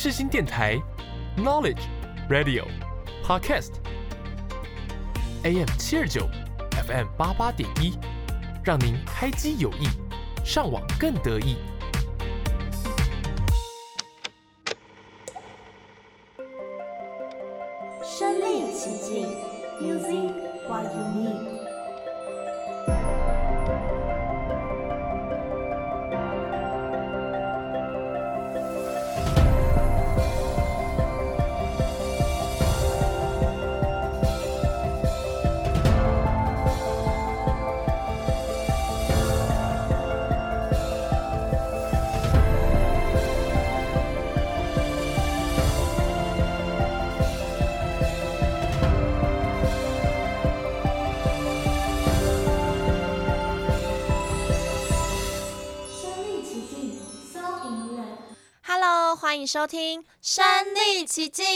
世新电台，Knowledge Radio Podcast AM 七二九，FM 八八点一，让您开机有益，上网更得意。身历其境，Music what you need。收听《身历其境》，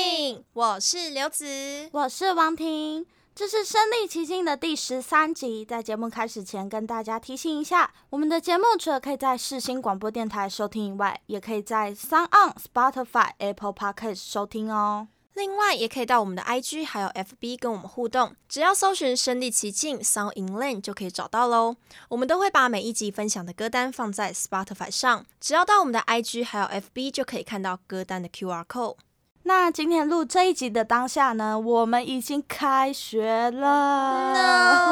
我是刘子，我是王婷，这是《身历其境》的第十三集。在节目开始前，跟大家提醒一下，我们的节目除了可以在世新广播电台收听以外，也可以在 SoundOn、Spotify、Apple Podcast 收听哦。另外，也可以到我们的 IG 还有 FB 跟我们互动，只要搜寻“身临其境 Sound Inland 就可以找到喽。我们都会把每一集分享的歌单放在 Spotify 上，只要到我们的 IG 还有 FB 就可以看到歌单的 QR code。那今天录这一集的当下呢，我们已经开学了!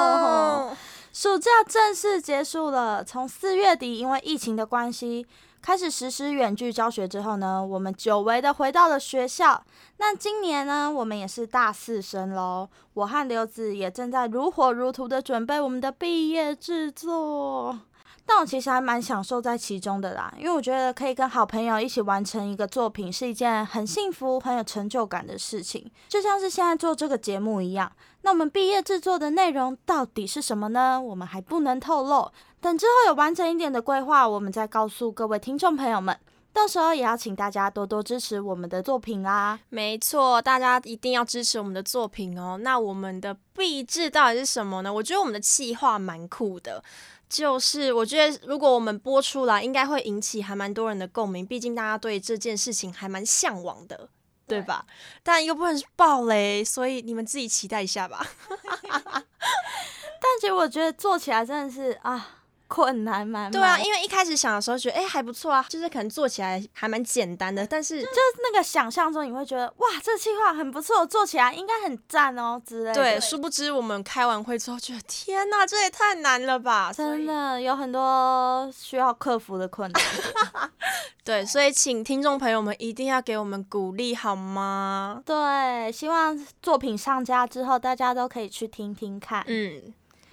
暑假正式结束了。从四月底，因为疫情的关系，开始实施远距教学之后呢，我们久违的回到了学校。那今年呢，我们也是大四生喽。我和刘子也正在如火如荼的准备我们的毕业制作。但我其实还蛮享受在其中的啦，因为我觉得可以跟好朋友一起完成一个作品，是一件很幸福、很有成就感的事情。就像是现在做这个节目一样。那我们毕业制作的内容到底是什么呢？我们还不能透露。等之后有完整一点的规划，我们再告诉各位听众朋友们。到时候也要请大家多多支持我们的作品啦。没错，大家一定要支持我们的作品哦。那我们的币制到底是什么呢？我觉得我们的企划蛮酷的，就是我觉得如果我们播出来，应该会引起还蛮多人的共鸣。毕竟大家对这件事情还蛮向往的，对，对吧？但又不能爆雷，所以你们自己期待一下吧。但其实我觉得做起来真的是啊。困难蛮？对啊，因为一开始想的时候觉得，哎、欸，还不错啊，就是可能做起来还蛮简单的，但是就是那个想象中你会觉得，哇，这计划很不错，做起来应该很赞哦之类的。对，殊不知我们开完会之后觉得，天哪，这也太难了吧！真的有很多需要克服的困难。对，所以请听众朋友们一定要给我们鼓励好吗？对，希望作品上架之后，大家都可以去听听看。嗯。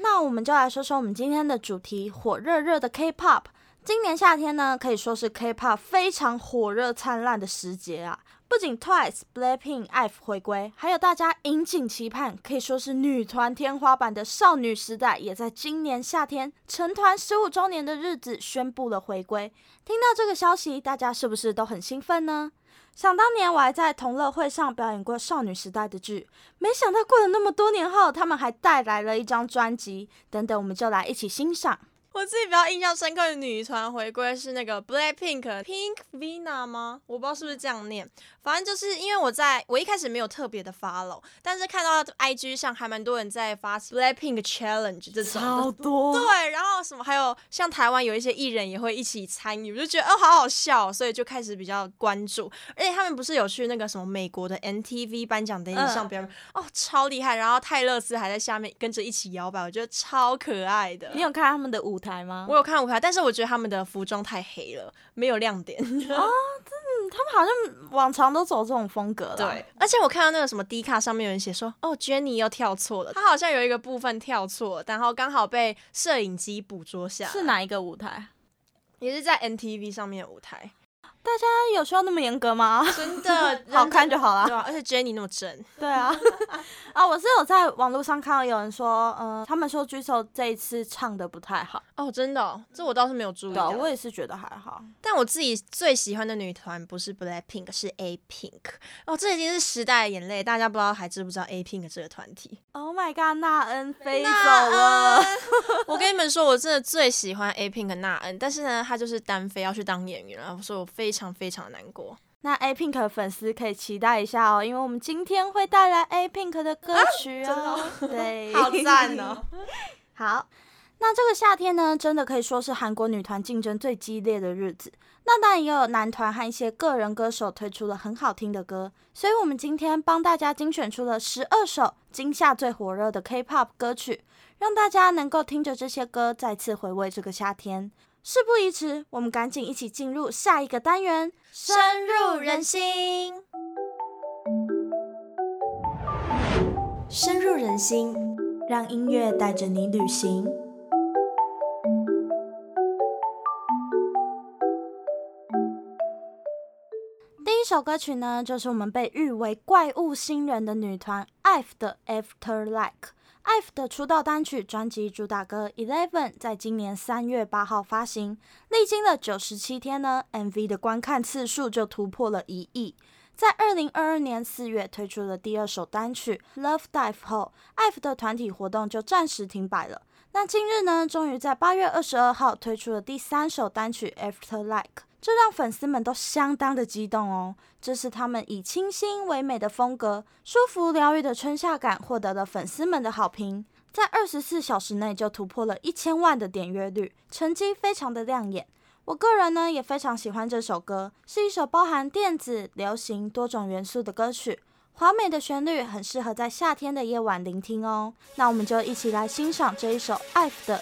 那我们就来说说我们今天的主题：火热热的 K-pop。今年夏天呢，可以说是 K-pop 非常火热灿烂的时节啊！不仅 Twice、Blackpink、IVE 回归，还有大家引颈期盼，可以说是女团天花板的少女时代，也在今年夏天成团十五周年的日子宣布了回归。听到这个消息，大家是不是都很兴奋呢？想当年，我还在同乐会上表演过少女时代的剧，没想到过了那么多年后，他们还带来了一张专辑。等等，我们就来一起欣赏。我自己比较印象深刻的女团回归是那个 Blackpink Pink Vina 吗？我不知道是不是这样念。反正就是因为我在我一开始没有特别的 follow，但是看到 IG 上还蛮多人在发 Blackpink Challenge 这种，好多。对，然后什么还有像台湾有一些艺人也会一起参与，我就觉得哦好好笑，所以就开始比较关注。而且他们不是有去那个什么美国的 MTV 颁奖典礼上表演，呃、哦超厉害。然后泰勒斯还在下面跟着一起摇摆，我觉得超可爱的。你有看他们的舞台？我有看舞台，但是我觉得他们的服装太黑了，没有亮点。啊、哦，嗯，他们好像往常都走这种风格。对，而且我看到那个什么 D 卡上面有人写说，哦，Jennie 又跳错了，他好像有一个部分跳错，然后刚好被摄影机捕捉下。是哪一个舞台？也是在 NTV 上面的舞台。大家有需要那么严格吗？真的 好看就好了。对啊，而且 Jennie 那么正。对啊。啊，我是有在网络上看到有人说，嗯、呃，他们说 Jisoo 这一次唱的不太好。哦，真的、哦，这我倒是没有注意到。我也是觉得还好。但我自己最喜欢的女团不是 Blackpink，是 A Pink。哦，这已经是时代的眼泪，大家不知道还知不知道 A Pink 这个团体？Oh my god，娜恩飞走了。我跟你们说，我真的最喜欢 A Pink 娜恩，但是呢，她就是单飞要去当演员了，所以我非常非常难过。那 A Pink 的粉丝可以期待一下哦，因为我们今天会带来 A Pink 的歌曲哦。啊、对，好赞哦。好，那这个夏天呢，真的可以说是韩国女团竞争最激烈的日子。那当然也有男团和一些个人歌手推出了很好听的歌，所以我们今天帮大家精选出了十二首今夏最火热的 K-pop 歌曲，让大家能够听着这些歌再次回味这个夏天。事不宜迟，我们赶紧一起进入下一个单元，深入人心。深入人心，让音乐带着你旅行。第一首歌曲呢，就是我们被誉为怪物新人的女团 IVE 的 After Like。IVE 的出道单曲专辑主打歌《Eleven》在今年三月八号发行，历经了九十七天呢，MV 的观看次数就突破了一亿。在二零二二年四月推出了第二首单曲《Love Dive》后，IVE 的团体活动就暂时停摆了。那今日呢，终于在八月二十二号推出了第三首单曲《After Like》。这让粉丝们都相当的激动哦！这是他们以清新唯美的风格、舒服疗愈的春夏感，获得了粉丝们的好评，在二十四小时内就突破了一千万的点阅率，成绩非常的亮眼。我个人呢也非常喜欢这首歌，是一首包含电子、流行多种元素的歌曲。华美的旋律很适合在夏天的夜晚聆听哦，那我们就一起来欣赏这一首 IVE 的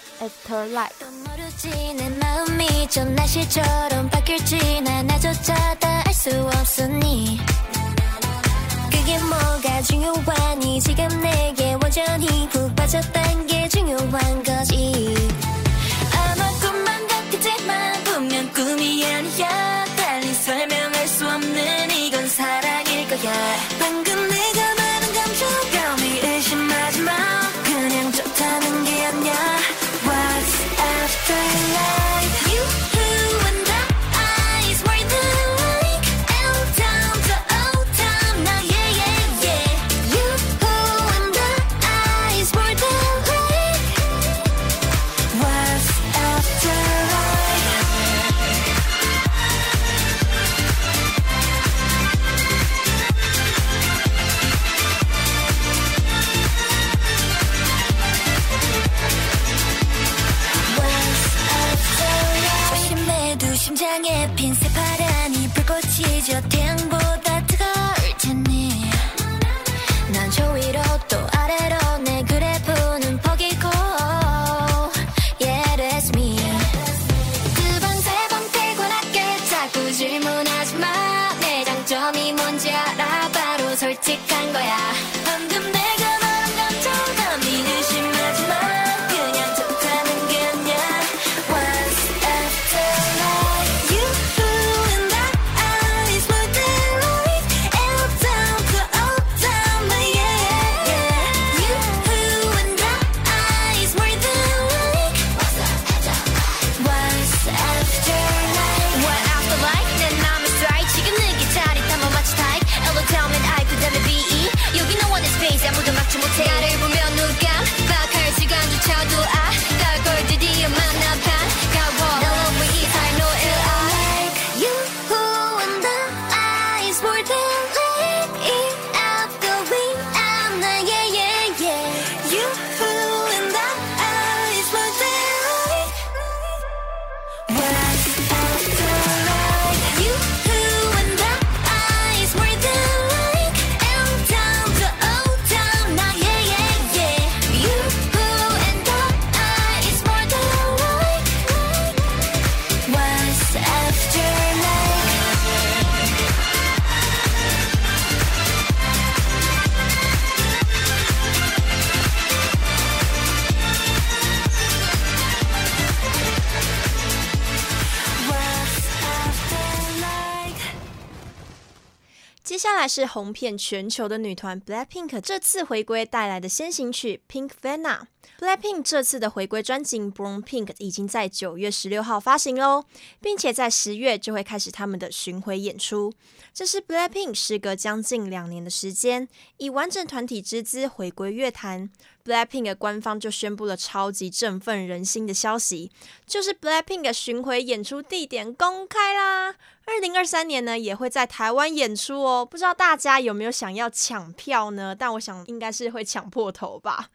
接下来。是红遍全球的女团 BLACKPINK 这次回归带来的先行曲《Pink VENNA》。Blackpink 这次的回归专辑《Brown Pink》已经在九月十六号发行喽，并且在十月就会开始他们的巡回演出。这是 Blackpink 时隔将近两年的时间，以完整团体之姿回归乐坛。Blackpink 的官方就宣布了超级振奋人心的消息，就是 Blackpink 的巡回演出地点公开啦！二零二三年呢，也会在台湾演出哦。不知道大家有没有想要抢票呢？但我想应该是会抢破头吧。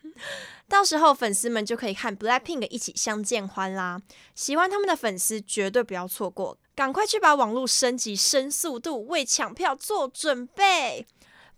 到时候粉丝们就可以和 Blackpink 一起相见欢啦！喜欢他们的粉丝绝对不要错过，赶快去把网络升级升速度，为抢票做准备。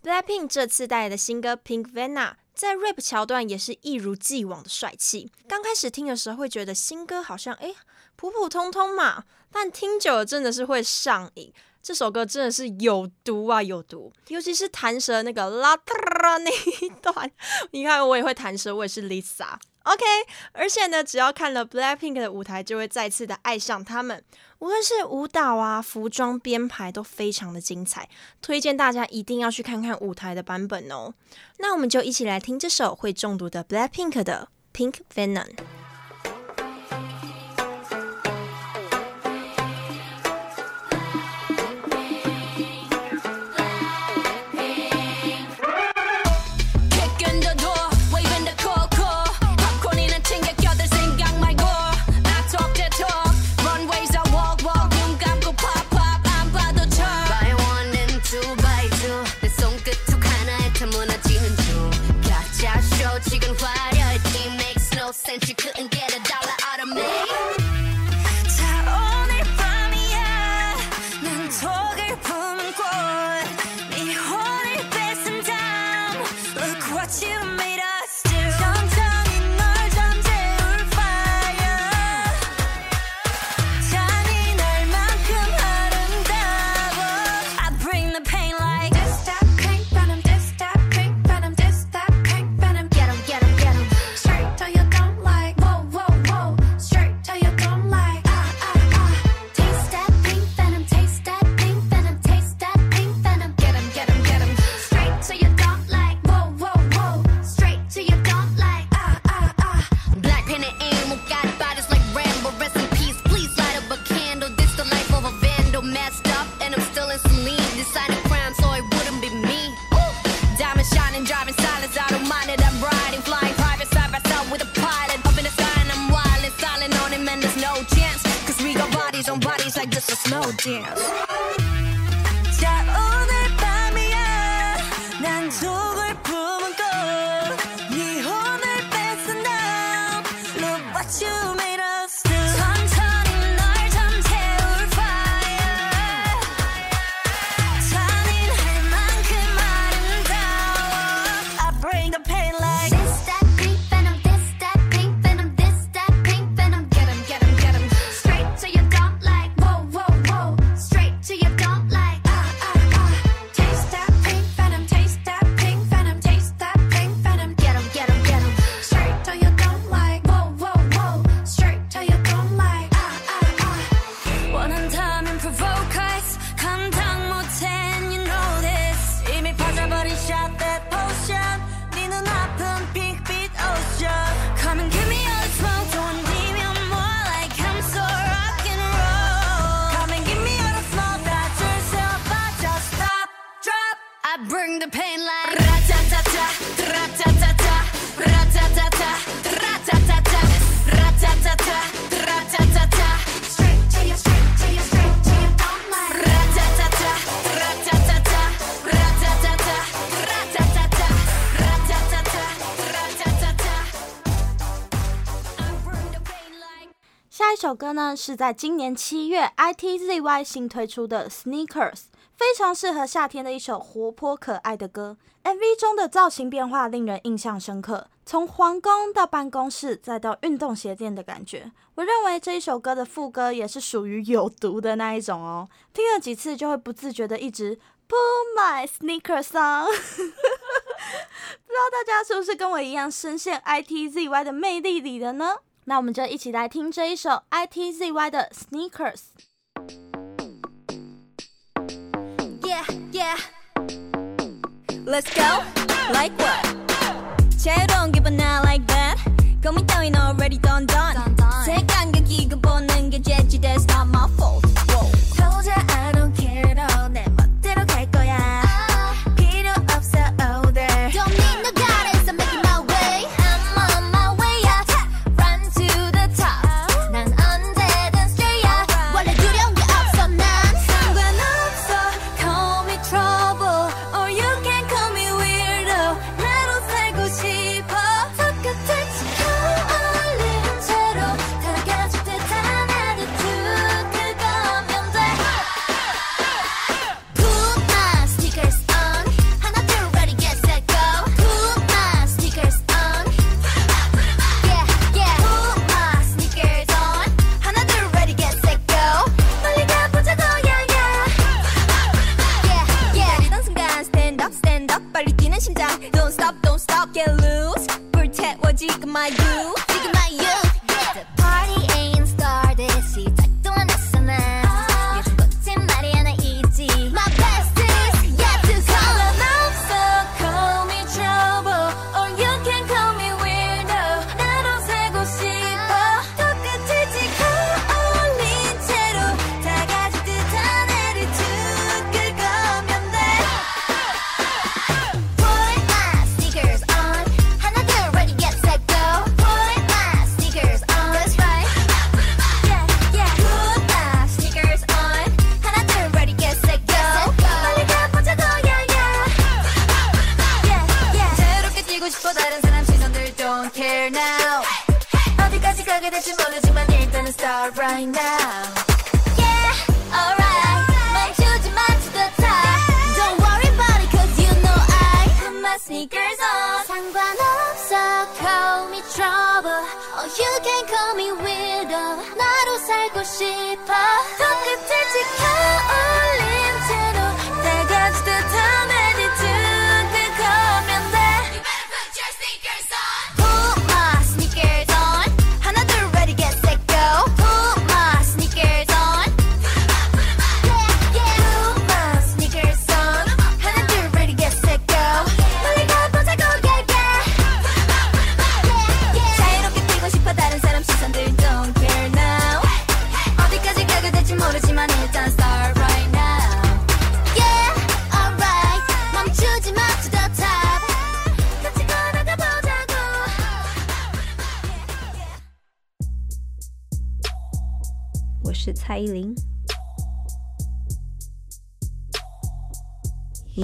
Blackpink 这次带来的新歌《Pink Venom》在 rap 桥段也是一如既往的帅气。刚开始听的时候会觉得新歌好像诶普普通通嘛，但听久了真的是会上瘾。这首歌真的是有毒啊，有毒！尤其是弹舌那个啦啦那一段，你看我也会弹舌，我也是 Lisa。OK，而且呢，只要看了 Blackpink 的舞台，就会再次的爱上他们。无论是舞蹈啊、服装编排都非常的精彩，推荐大家一定要去看看舞台的版本哦。那我们就一起来听这首会中毒的 Blackpink 的 Pink Venom。呢是在今年七月，ITZY 新推出的 Sneakers，非常适合夏天的一首活泼可爱的歌。MV 中的造型变化令人印象深刻，从皇宫到办公室，再到运动鞋店的感觉。我认为这一首歌的副歌也是属于有毒的那一种哦，听了几次就会不自觉的一直 Pull my sneakers on。不知道大家是不是跟我一样深陷 ITZY 的魅力里的呢？那我们就一起来听这一首 itzy 的 sneakers yeah yeah let's go like what I like that already don't done. not my fault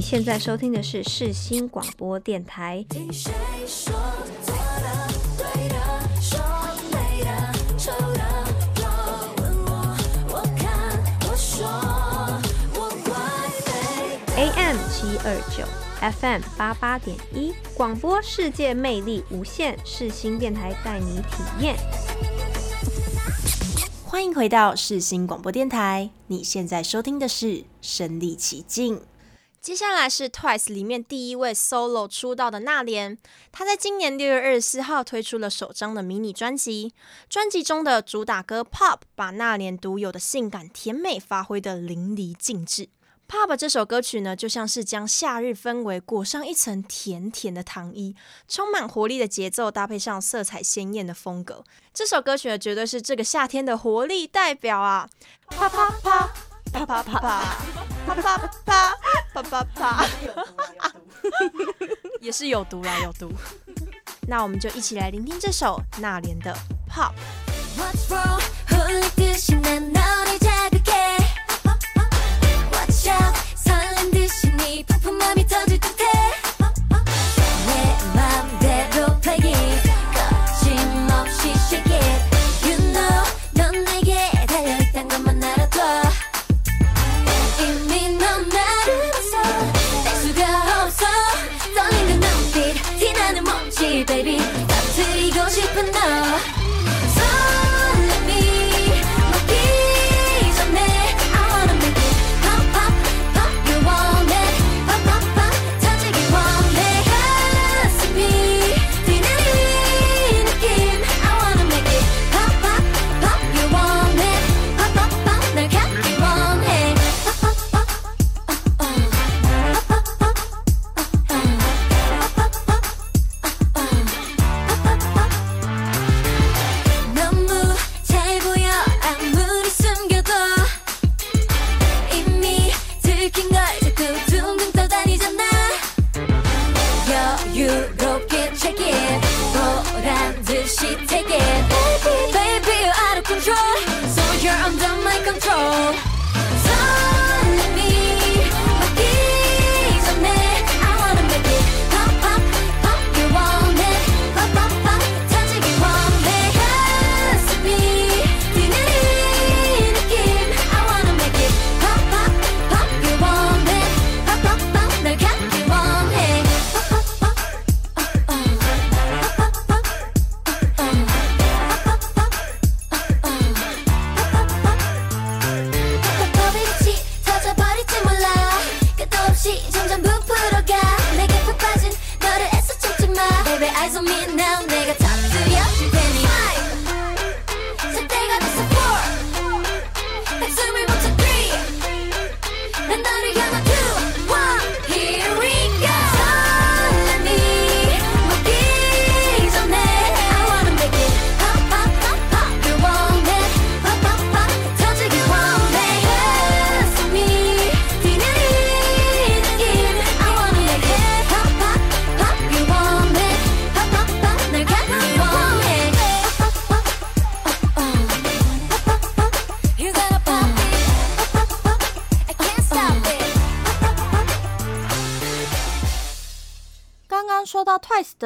现在收听的是世新广播电台。AM 七二九，FM 八八点一，广播世界魅力无限，世新电台带你体验。欢迎回到世新广播电台，你现在收听的是《身临其境》。接下来是 TWICE 里面第一位 solo 出道的那莲，他在今年六月二十四号推出了首张的迷你专辑，专辑中的主打歌 Pop 把那莲独有的性感甜美发挥的淋漓尽致。Pop 这首歌曲呢，就像是将夏日氛围裹上一层甜甜的糖衣，充满活力的节奏搭配上色彩鲜艳的风格，这首歌曲绝对是这个夏天的活力代表啊！Pop Pop Pop。啪啪啪啪啪啪啪啪啪啪，也是有毒啦，有毒。那我们就一起来聆听这首那莲的 Pop。What's wrong?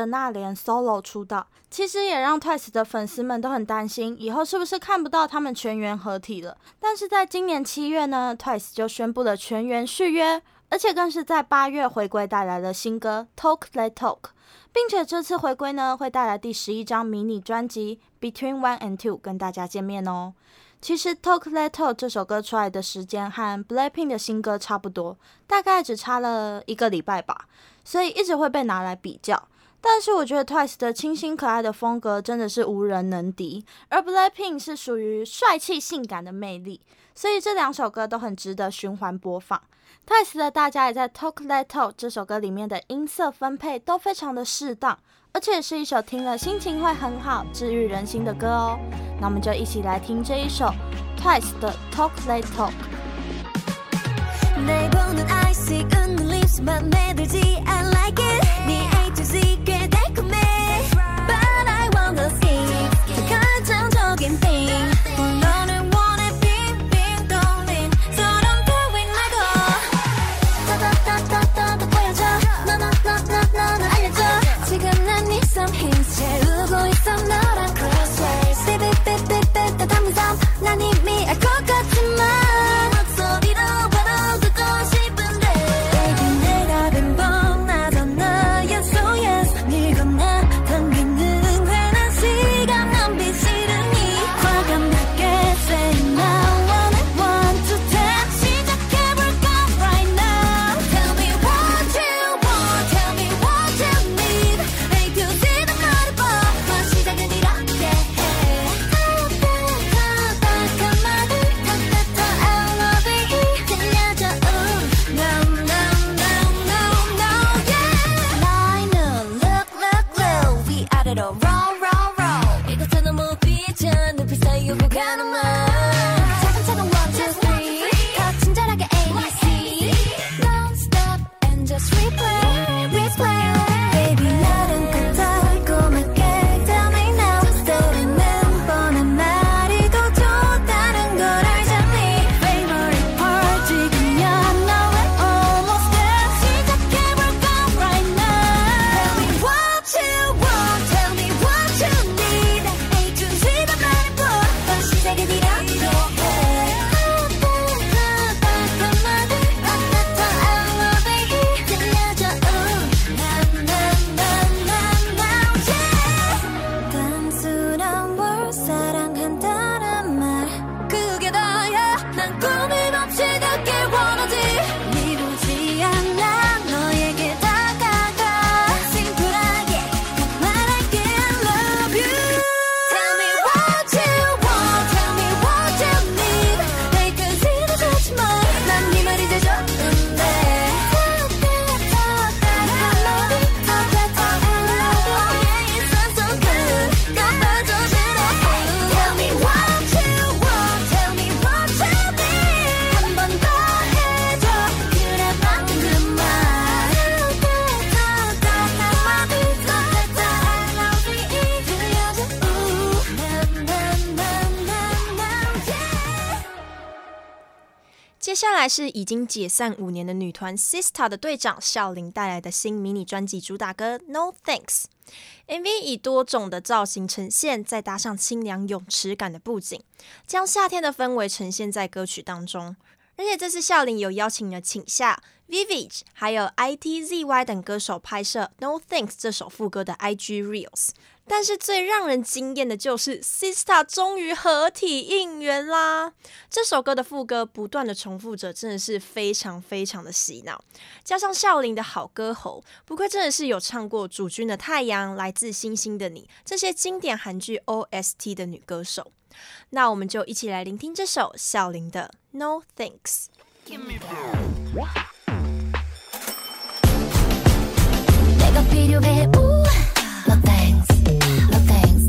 的那年 solo 出道，其实也让 Twice 的粉丝们都很担心，以后是不是看不到他们全员合体了？但是在今年七月呢，Twice 就宣布了全员续约，而且更是在八月回归，带来了新歌 Talk Let Talk，并且这次回归呢，会带来第十一张迷你专辑 Between One and Two 跟大家见面哦。其实 Talk Let Talk 这首歌出来的时间和 Blackpink 的新歌差不多，大概只差了一个礼拜吧，所以一直会被拿来比较。但是我觉得 Twice 的清新可爱的风格真的是无人能敌，而 Blackpink 是属于帅气性感的魅力，所以这两首歌都很值得循环播放。Twice 的大家也在 Talk Let Talk 这首歌里面的音色分配都非常的适当。而且是一首听了心情会很好、治愈人心的歌哦。那我们就一起来听这一首 Twice 的 Talk That Talk。接下来是已经解散五年的女团 Sistar 的队长孝琳带来的新迷你专辑主打歌 No Thanks。MV 以多种的造型呈现，再搭上清凉泳池感的布景，将夏天的氛围呈现在歌曲当中。而且这次孝琳有邀请了请夏、Vivage 还有 ITZY 等歌手拍摄 No Thanks 这首副歌的 IG Reels。但是最让人惊艳的就是 sister 终于合体应援啦，这首歌的副歌不断的重复着，真的是非常非常的洗脑，加上笑林的好歌喉，不愧真的是有唱过主君的太阳来自星星的你，这些经典韩剧 OST 的女歌手。那我们就一起来聆听这首笑林的 no thanks。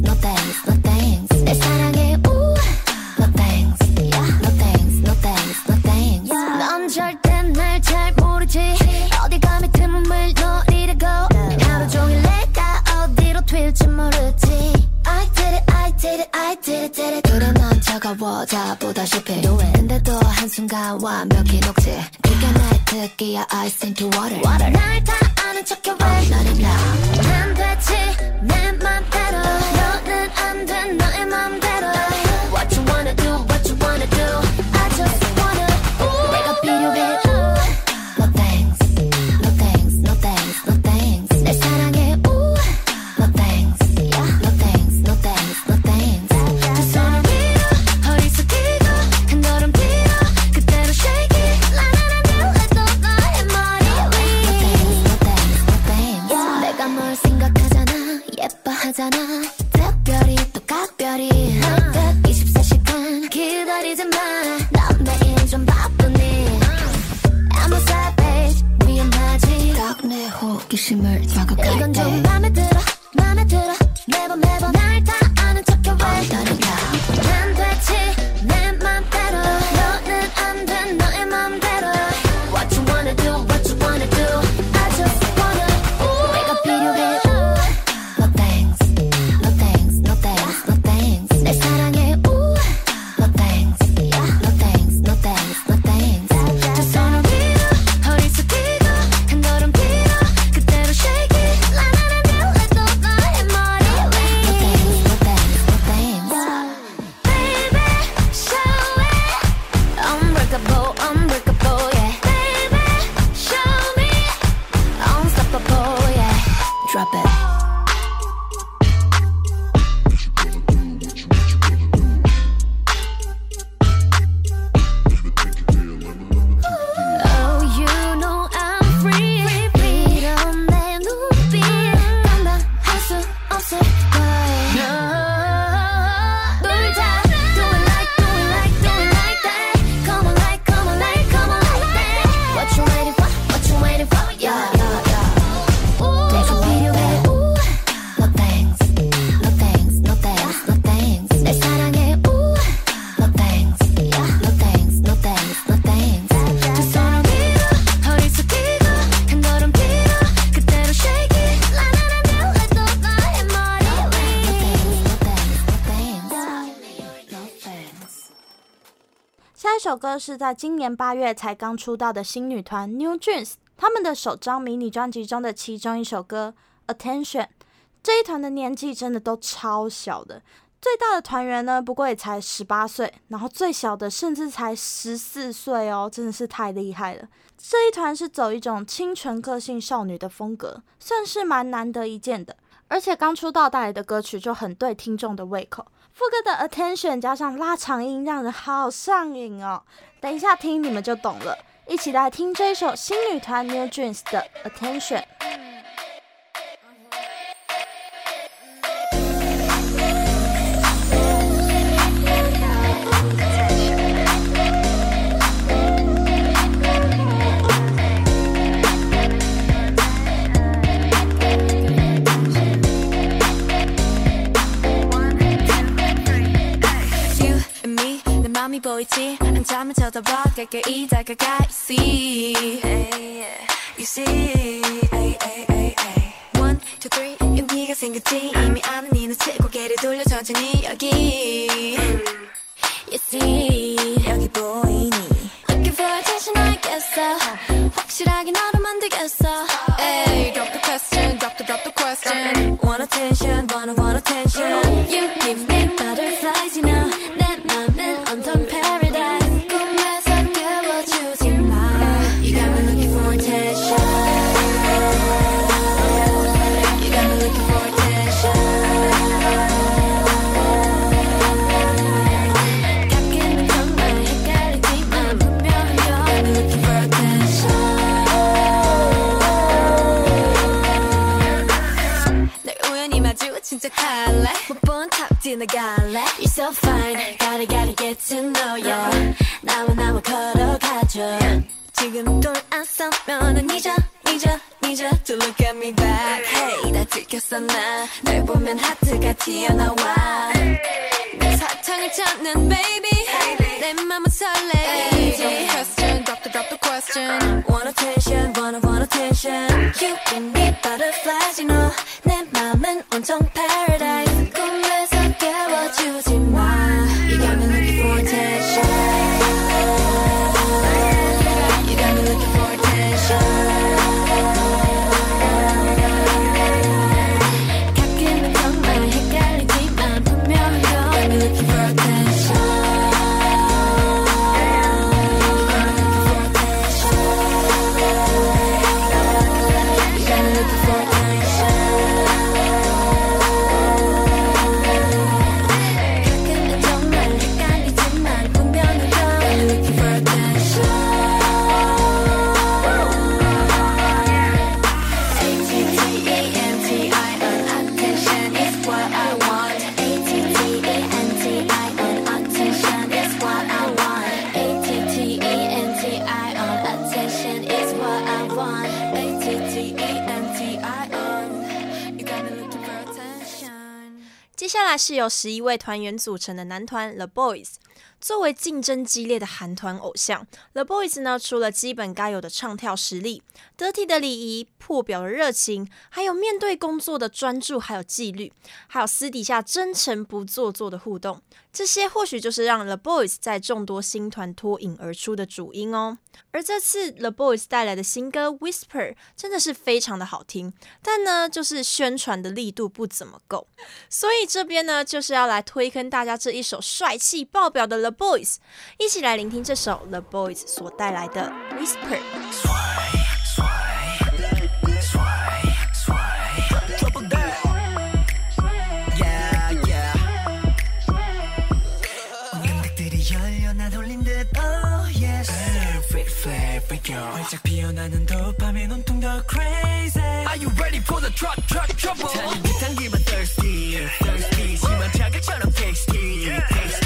no thanks, no thanks. 내 사랑에 ooh, no thanks, yeah. no thanks, no thanks, no thanks. Yeah. 넌 절대 날 잘 모르지. 어디 감히 틈을 노리려고. 하루 종일 내가 어디로 튈지 모르지. I did it, I did it, I did it, did it. 그래 넌 차가워 자보다 실패. 근데도 한순간 완벽히 녹지. 그게 날 특기야, I think to water. water. 날다 아는 척해 왜? Oh, not enough. 是在今年八月才刚出道的新女团 New Jeans，他们的首张迷你专辑中的其中一首歌《Attention》。这一团的年纪真的都超小的，最大的团员呢，不过也才十八岁，然后最小的甚至才十四岁哦，真的是太厉害了。这一团是走一种清纯个性少女的风格，算是蛮难得一见的。而且刚出道带来的歌曲就很对听众的胃口。副歌的 attention 加上拉长音，让人好上瘾哦。等一下听你们就懂了，一起来听这一首新女团 New Jeans 的 attention。 내 맘이 보이지 한참을 쳐다봐 가까이 다가가 You see You see One, two, three 용기가 생겼지 이미 아는 네 눈치 고개를 돌려 천천히 여기 You see 여기 보이니 Looking for attention I guess so 확실하게 너로 만들겠어 Hey, drop the question, drop the, drop the question Want attention, wanna want attention You give me so fine gotta gotta get to know you 나와 나와 걸어가줘 지금 돌아서면은 잊어 잊어 잊어 To look at me back Hey 다 들켰어 나널 보면 하트가 튀어나와 내 사탕을 찾는 baby 내 맘은 설레 Drop the question drop the drop the question Want attention wanna want attention You give me butterflies you know 내 맘은 온통 paradise 是由十一位团员组成的男团 The Boys。作为竞争激烈的韩团偶像，The Boys 呢，除了基本该有的唱跳实力、得体的礼仪、破表的热情，还有面对工作的专注，还有纪律，还有私底下真诚不做作的互动，这些或许就是让 The Boys 在众多新团脱颖而出的主因哦。而这次 The Boys 带来的新歌《Whisper》真的是非常的好听，但呢，就是宣传的力度不怎么够，所以这边呢，就是要来推坑大家这一首帅气爆表的 The Boys，一起来聆听这首 The Boys 所带来的 Whisper。 느껴 활짝 피어나는 도파민 온통 더 crazy. Are you ready for the truck truck trouble? 달린 듯한 기분 thirsty thirsty. 심한 자극처럼 tasty tasty.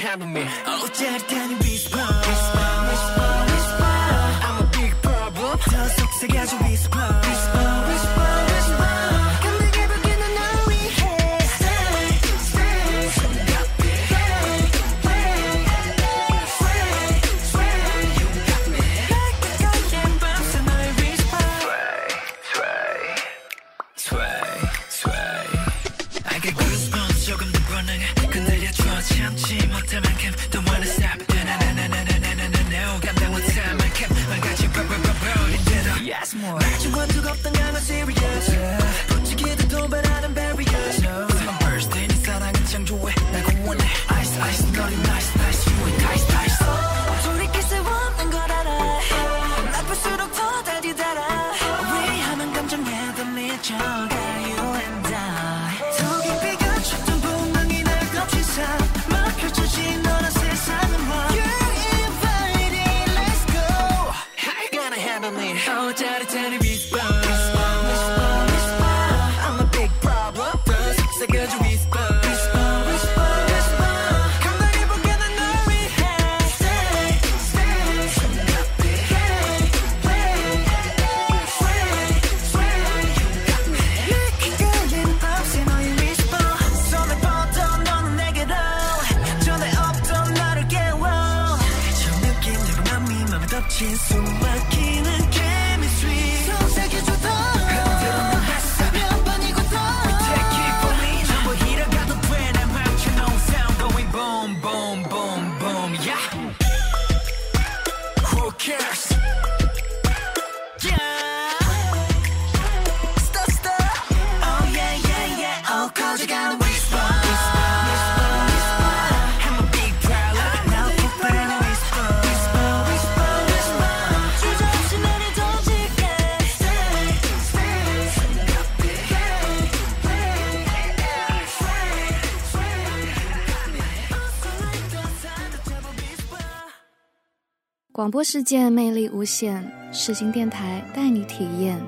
handle me. Oh, Jack, can you be? 广播世界魅力无限，世新电台带你体验。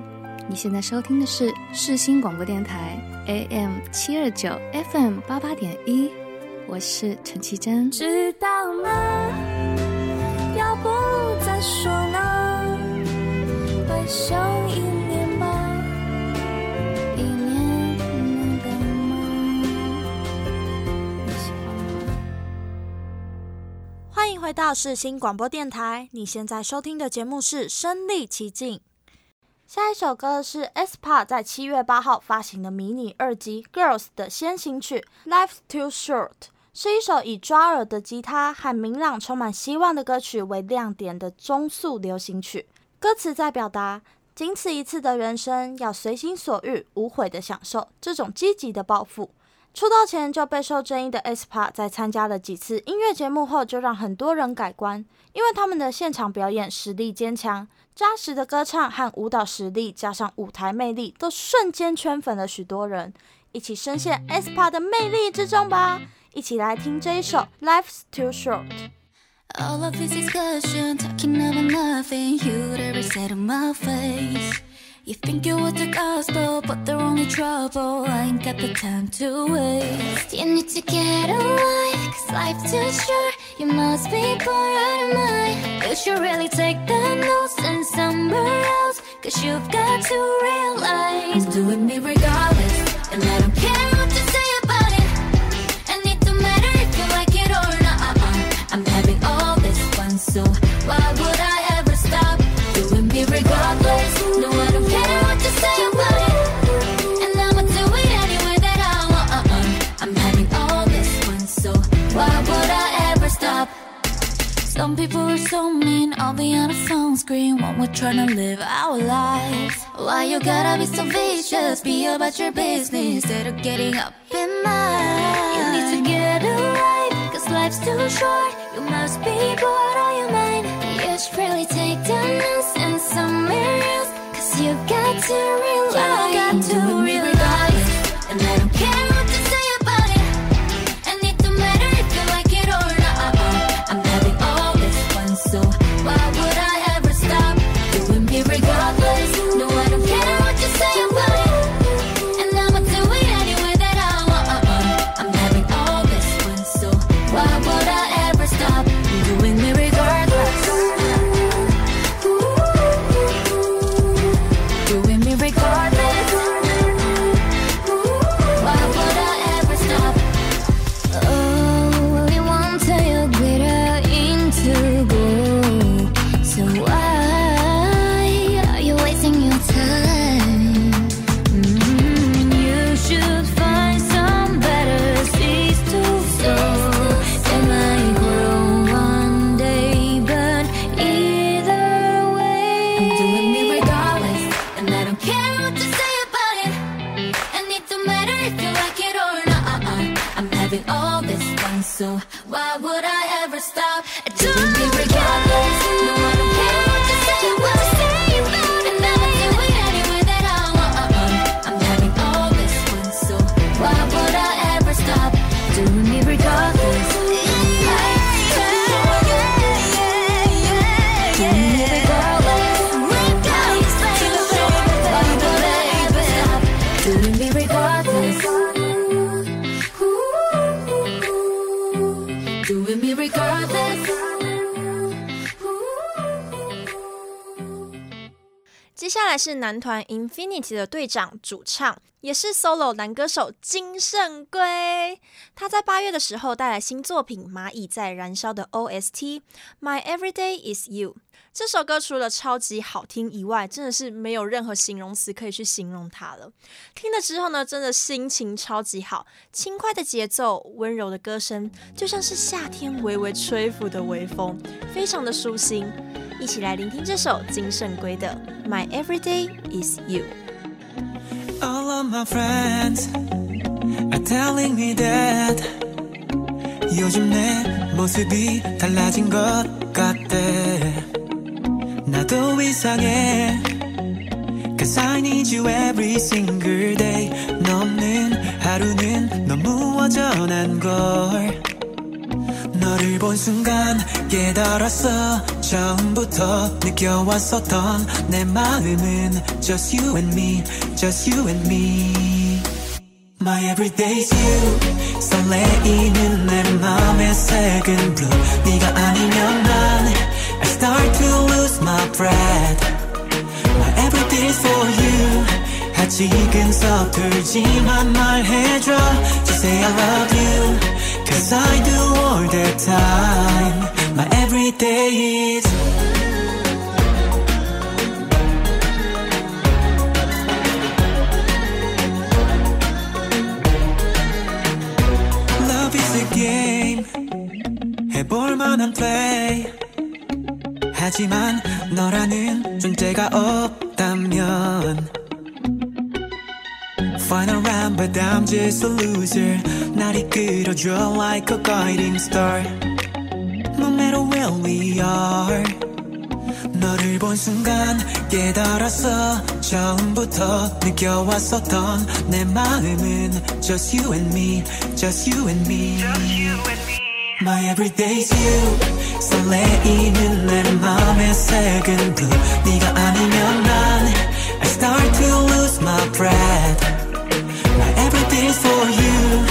你现在收听的是世新广播电台 AM 七二九 FM 八八点一，我是陈绮贞。知道吗？要不再说呢？回想一回到世新广播电台，你现在收听的节目是《身历其境》。下一首歌是 aespa 在七月八号发行的迷你二辑《Girls》的先行曲《Life's Too Short》，是一首以抓耳的吉他和明朗、充满希望的歌曲为亮点的中速流行曲。歌词在表达，仅此一次的人生，要随心所欲、无悔的享受这种积极的抱负。出道前就备受争议的 aespa，在参加了几次音乐节目后，就让很多人改观，因为他们的现场表演实力坚强。扎实的歌唱和舞蹈实力，加上舞台魅力，都瞬间圈粉了许多人。一起深陷 aespa 的魅力之中吧！一起来听这一首《Life's Too Short》。All of this discussion, talking of nothing you'd ever say to my face. You think you're was the gospel, but they're only trouble. I ain't got the time to waste. You need to get a life, cause life's too short. You must be bored out of mind. You should really take the notes and somewhere else, cause you've got to realize I'm doing me regardless, and I don't care screen when we're trying to live our lives. Why you gotta be so vicious? Be about your business instead of getting up in mine. You need to get a life, cause life's too short. You must be bored on your mind. You should really take the nonsense somewhere else, cause you got to realize. You got to realize. 来是男团 Infinity 的队长主唱，也是 solo 男歌手金圣圭。他在八月的时候带来新作品《蚂蚁在燃烧》的 OST《My Everyday Is You》。这首歌除了超级好听以外，真的是没有任何形容词可以去形容它了。听了之后呢，真的心情超级好，轻快的节奏，温柔的歌声，就像是夏天微微吹拂的微风，非常的舒心。一起来聆听这首金圣圭的《My Everyday Is You》。 All of my friends are telling me that 요즘 내 모습이 달라진 것 같대. 나도 이상해. Cause I need you every single day. 너 없는 하루는 너무 어전한 걸. 너를 본 순간 깨달았어 처음부터 느껴왔었던 내 마음은 Just you and me, just you and me My everyday's you 설레이는 내 맘의 색은 blue 네가 아니면 난 start to lose my breath My everyday's for you 아직은 서툴지만 말해줘 Just say I love you Cause I do all the time My everyday is 하지만 너라는 존재가 없다면 Final round but I'm just a loser 날 이끌어줘 like a guiding star No matter where we are 너를 본 순간 깨달았어 처음부터 느껴왔었던 내 마음은 Just you and me, just you and me My everyday's you 설레이는 내 맘의 second blue 네가 아니면 난 I start to lose my breath My everything's for you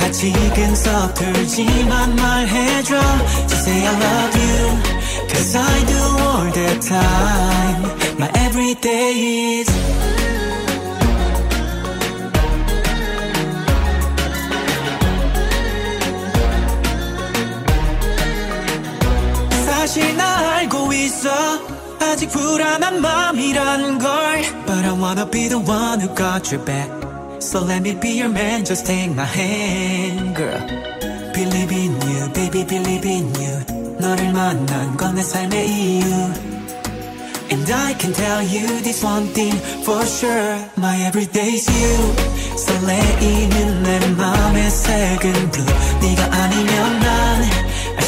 아직은 서툴지만 말해줘 Just say I love you Cause I do all the time My everyday is 사실 나 알고 있어 아직 불안한 맘이라는 걸 But I wanna be the one who got your back So let me be your man, just take my hand, girl Believe in you, baby, believe in you 너를 만난 건 내 삶의 이유 And I can tell you this one thing for sure My everyday's you 설레이는 내 맘의 second blue 네가 아니면 난 I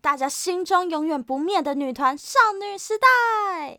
大家心中永远不灭的女团少女时代。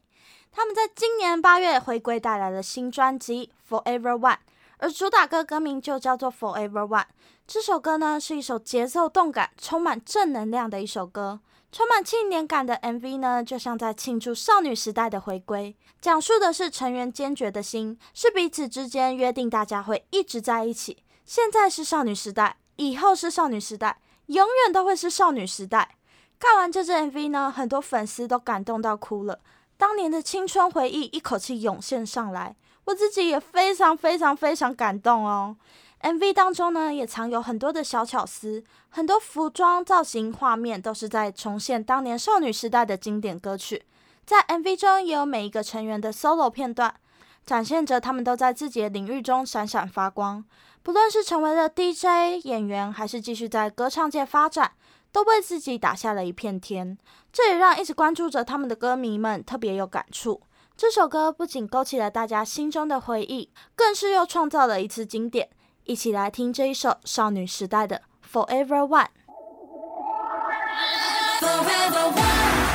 他们在今年八月回归，带来了新专辑《Forever One》，而主打歌歌名就叫做《Forever One》。这首歌呢，是一首节奏动感、充满正能量的一首歌。充满庆典感的 MV 呢，就像在庆祝少女时代的回归，讲述的是成员坚决的心，是彼此之间约定，大家会一直在一起。现在是少女时代，以后是少女时代，永远都会是少女时代。看完这支 MV 呢，很多粉丝都感动到哭了。当年的青春回忆一口气涌现上来，我自己也非常非常非常感动哦。MV 当中呢，也藏有很多的小巧思，很多服装造型画面都是在重现当年少女时代的经典歌曲。在 MV 中也有每一个成员的 solo 片段，展现着他们都在自己的领域中闪闪发光。不论是成为了 DJ 演员，还是继续在歌唱界发展，都为自己打下了一片天。这也让一直关注着他们的歌迷们特别有感触。这首歌不仅勾起了大家心中的回忆，更是又创造了一次经典。一起来听这一首少女时代的《Forever One》。Forever one.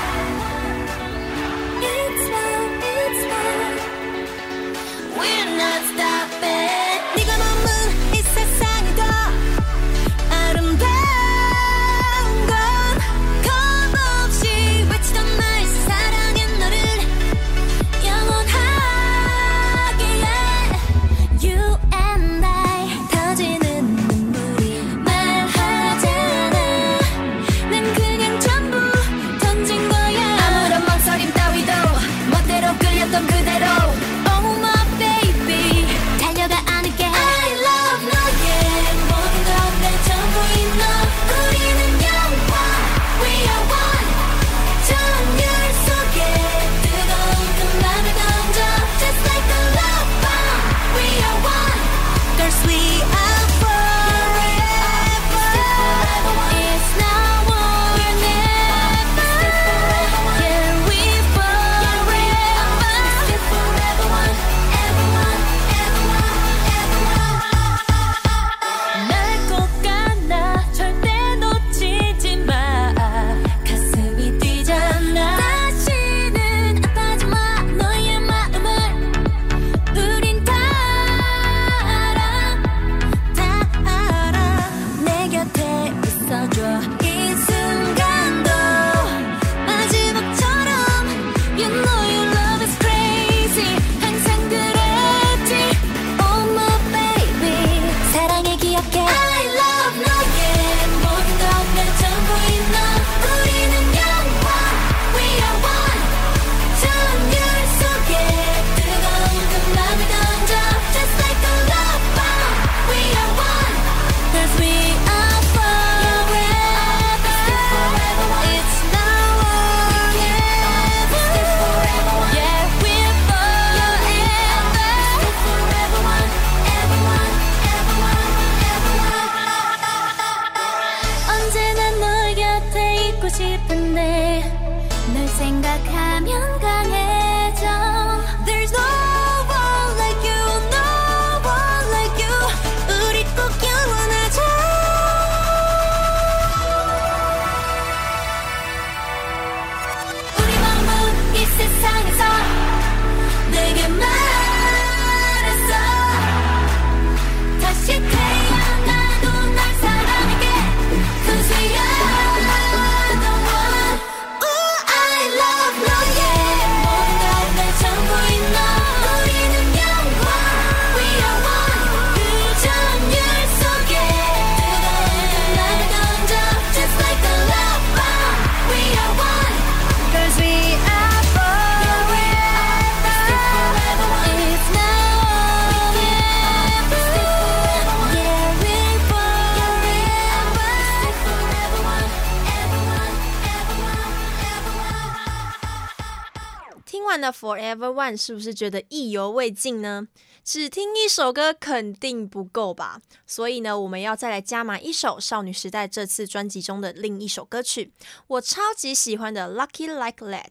Forever One，是不是觉得意犹未尽呢？只听一首歌肯定不够吧，所以呢，我们要再来加码一首少女时代这次专辑中的另一首歌曲，我超级喜欢的《Lucky Like That》。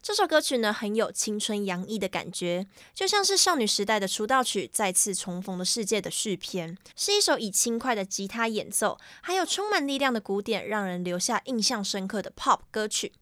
这首歌曲呢，很有青春洋溢的感觉，就像是少女时代的出道曲《再次重逢的世界》的续篇，是一首以轻快的吉他演奏，还有充满力量的鼓点，让人留下印象深刻的 Pop 歌曲。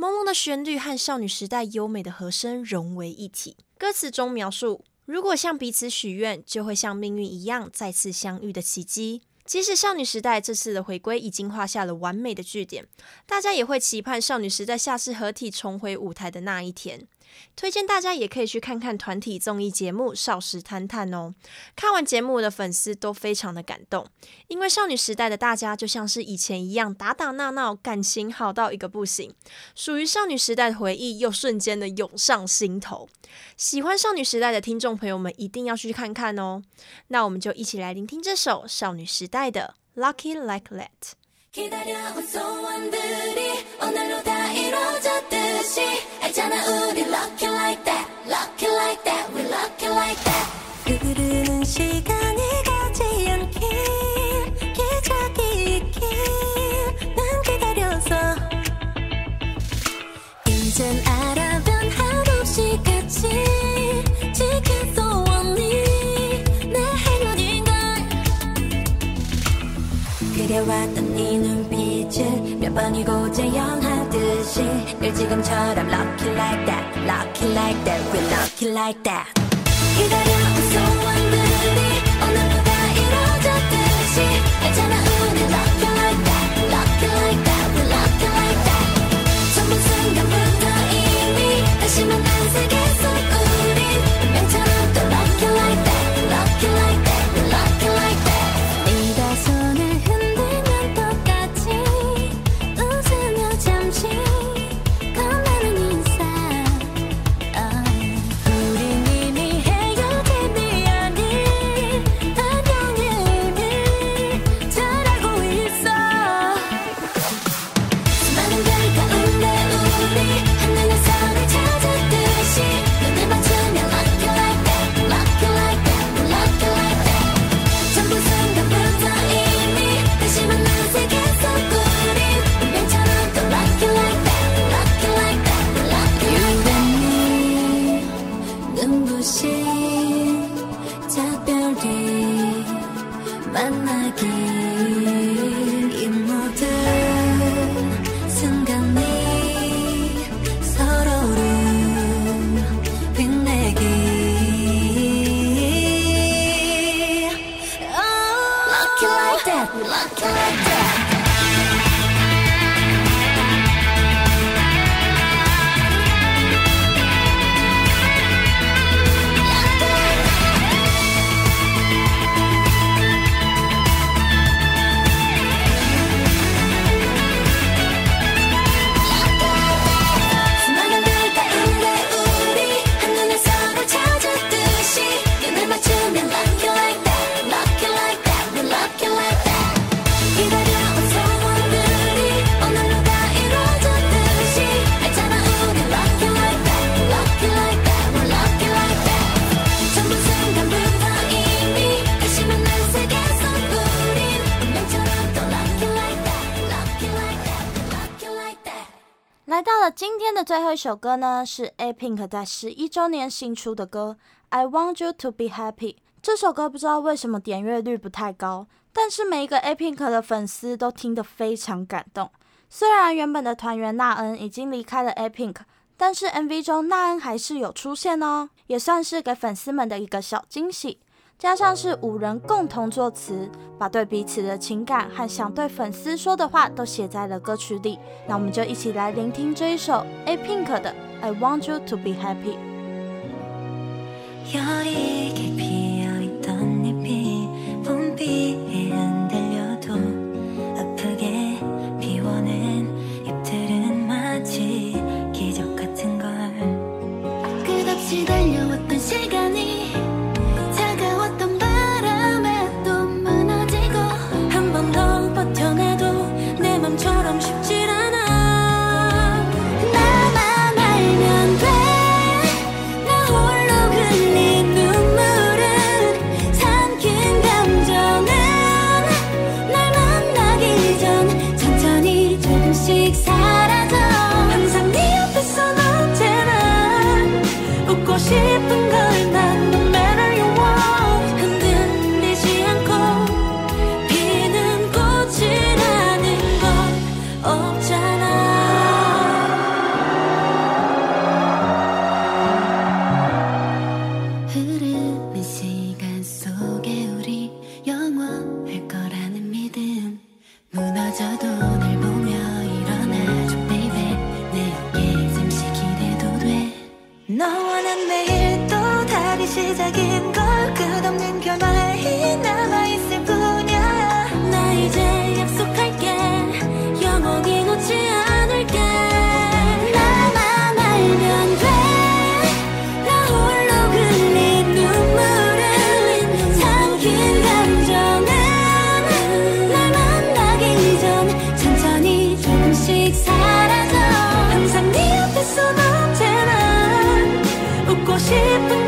朦胧的旋律和少女时代优美的和声融为一体。歌词中描述，如果向彼此许愿，就会像命运一样再次相遇的奇迹。即使少女时代这次的回归已经画下了完美的句点，大家也会期盼少女时代下次合体重回舞台的那一天。推荐大家也可以去看看团体综艺节目《少时侦探》哦。看完节目的粉丝都非常的感动，因为少女时代的大家就像是以前一样打打闹闹，感情好到一个不行。属于少女时代的回忆又瞬间的涌上心头。喜欢少女时代的听众朋友们一定要去看看哦。那我们就一起来聆听这首少女时代的《Lucky Like That》。 기다려온 소원들이 오늘로 다 이루어졌듯이. 알잖아 우리 lucky like that lucky like that we lucky like that. 흐르는 시간이 가지 않길 기적이 있길 난 기다려서. 이젠 알아 같이 소원이 내 행운인걸. 그려왔던 이 눈빛을 몇 번이고 재현하듯이 늘 지금처럼 lucky like that lucky like that we lucky like that 기다려온 소원 首歌呢，是 A Pink 在十一周年新出的歌《I Want You to Be Happy》。这首歌不知道为什么点阅率不太高，但是每一个 A Pink 的粉丝都听得非常感动。虽然原本的团员娜恩已经离开了 A Pink，但是 MV 中娜恩还是有出现哦，也算是给粉丝们的一个小惊喜。加上是五人共同作词，把对彼此的情感和想对粉丝说的话都写在了歌曲里。那我们就一起来聆听这一首 A Pink 的《I Want You to Be Happy》。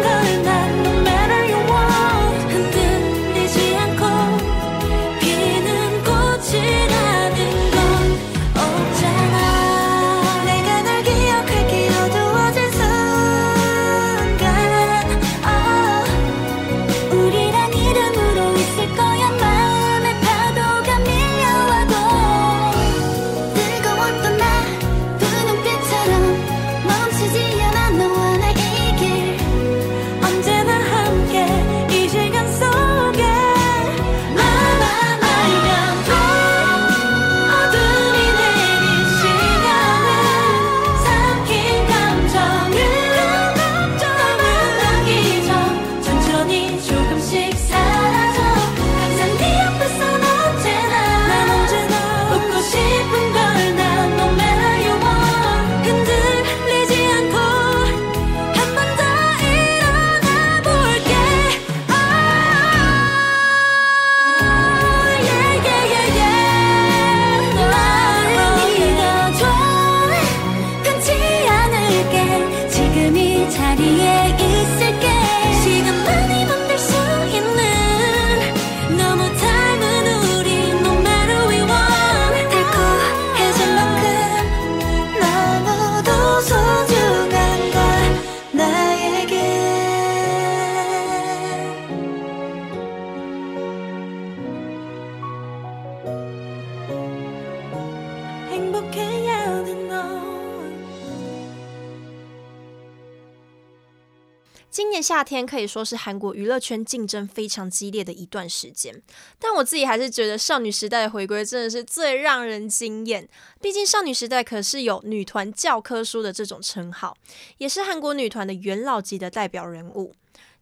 今夏天可以说是韩国娱乐圈竞争非常激烈的一段时间，但我自己还是觉得少女时代的回归真的是最让人惊艳。毕竟少女时代可是有女团教科书的这种称号，也是韩国女团的元老级的代表人物。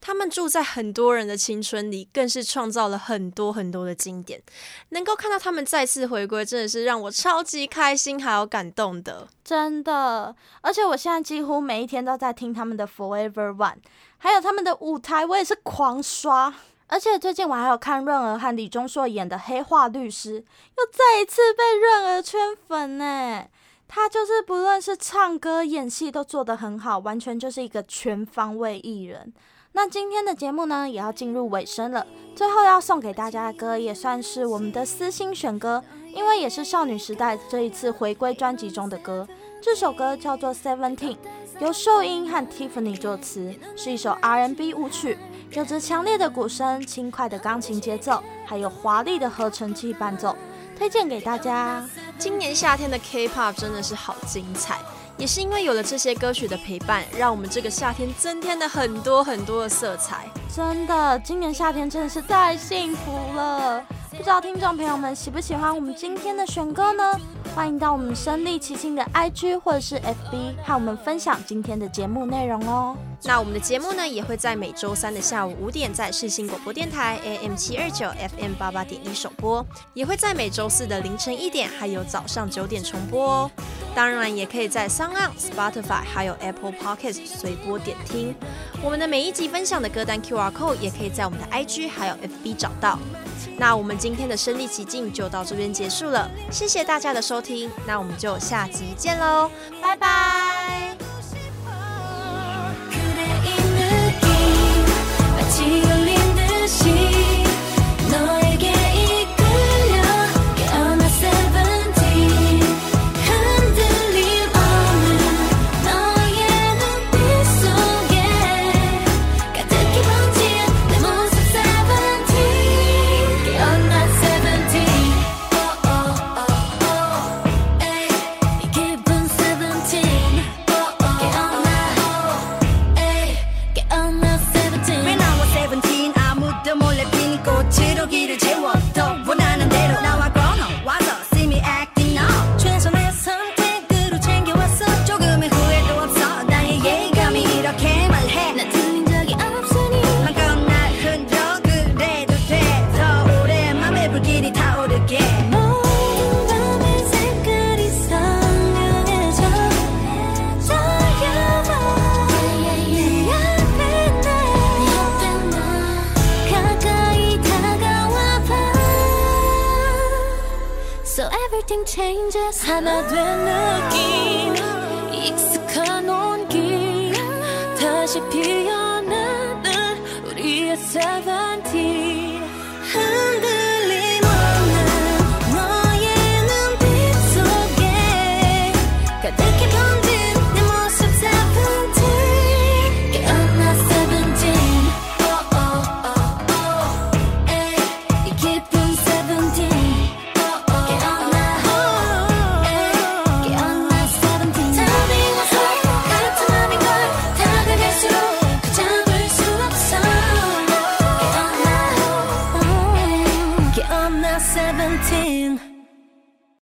他们住在很多人的青春里，更是创造了很多很多的经典。能够看到他们再次回归，真的是让我超级开心还有感动的。真的，而且我现在几乎每一天都在听他们的 Forever One。还有他们的舞台，我也是狂刷。而且最近我还有看润儿和李钟硕演的《黑化律师》，又再一次被润儿圈粉呢。他就是不论是唱歌、演戏都做得很好，完全就是一个全方位艺人。那今天的节目呢，也要进入尾声了。最后要送给大家的歌，也算是我们的私心选歌，因为也是少女时代这一次回归专辑中的歌。这首歌叫做《Seventeen》，由秀英和 Tiffany 作词，是一首 R&B 舞曲，有着强烈的鼓声、轻快的钢琴节奏，还有华丽的合成器伴奏，推荐给大家。今年夏天的 K-pop 真的是好精彩，也是因为有了这些歌曲的陪伴，让我们这个夏天增添了很多很多的色彩。真的，今年夏天真的是太幸福了。不知道听众朋友们喜不喜欢我们今天的选歌呢？欢迎到我们身历其境的 IG 或者是 FB 和我们分享今天的节目内容哦。那我们的节目呢，也会在每周三的下午五点在世新广播电台 AM 七二九 FM 八八点一首播，也会在每周四的凌晨一点还有早上九点重播哦。当然，也可以在 Sound、Spotify 还有 Apple Podcast 随播点听。我们的每一集分享的歌单 QR Code 也可以在我们的 IG 还有 FB 找到。那我们今今天的身历其境就到这边结束了，谢谢大家的收听，那我们就下集见喽，拜拜。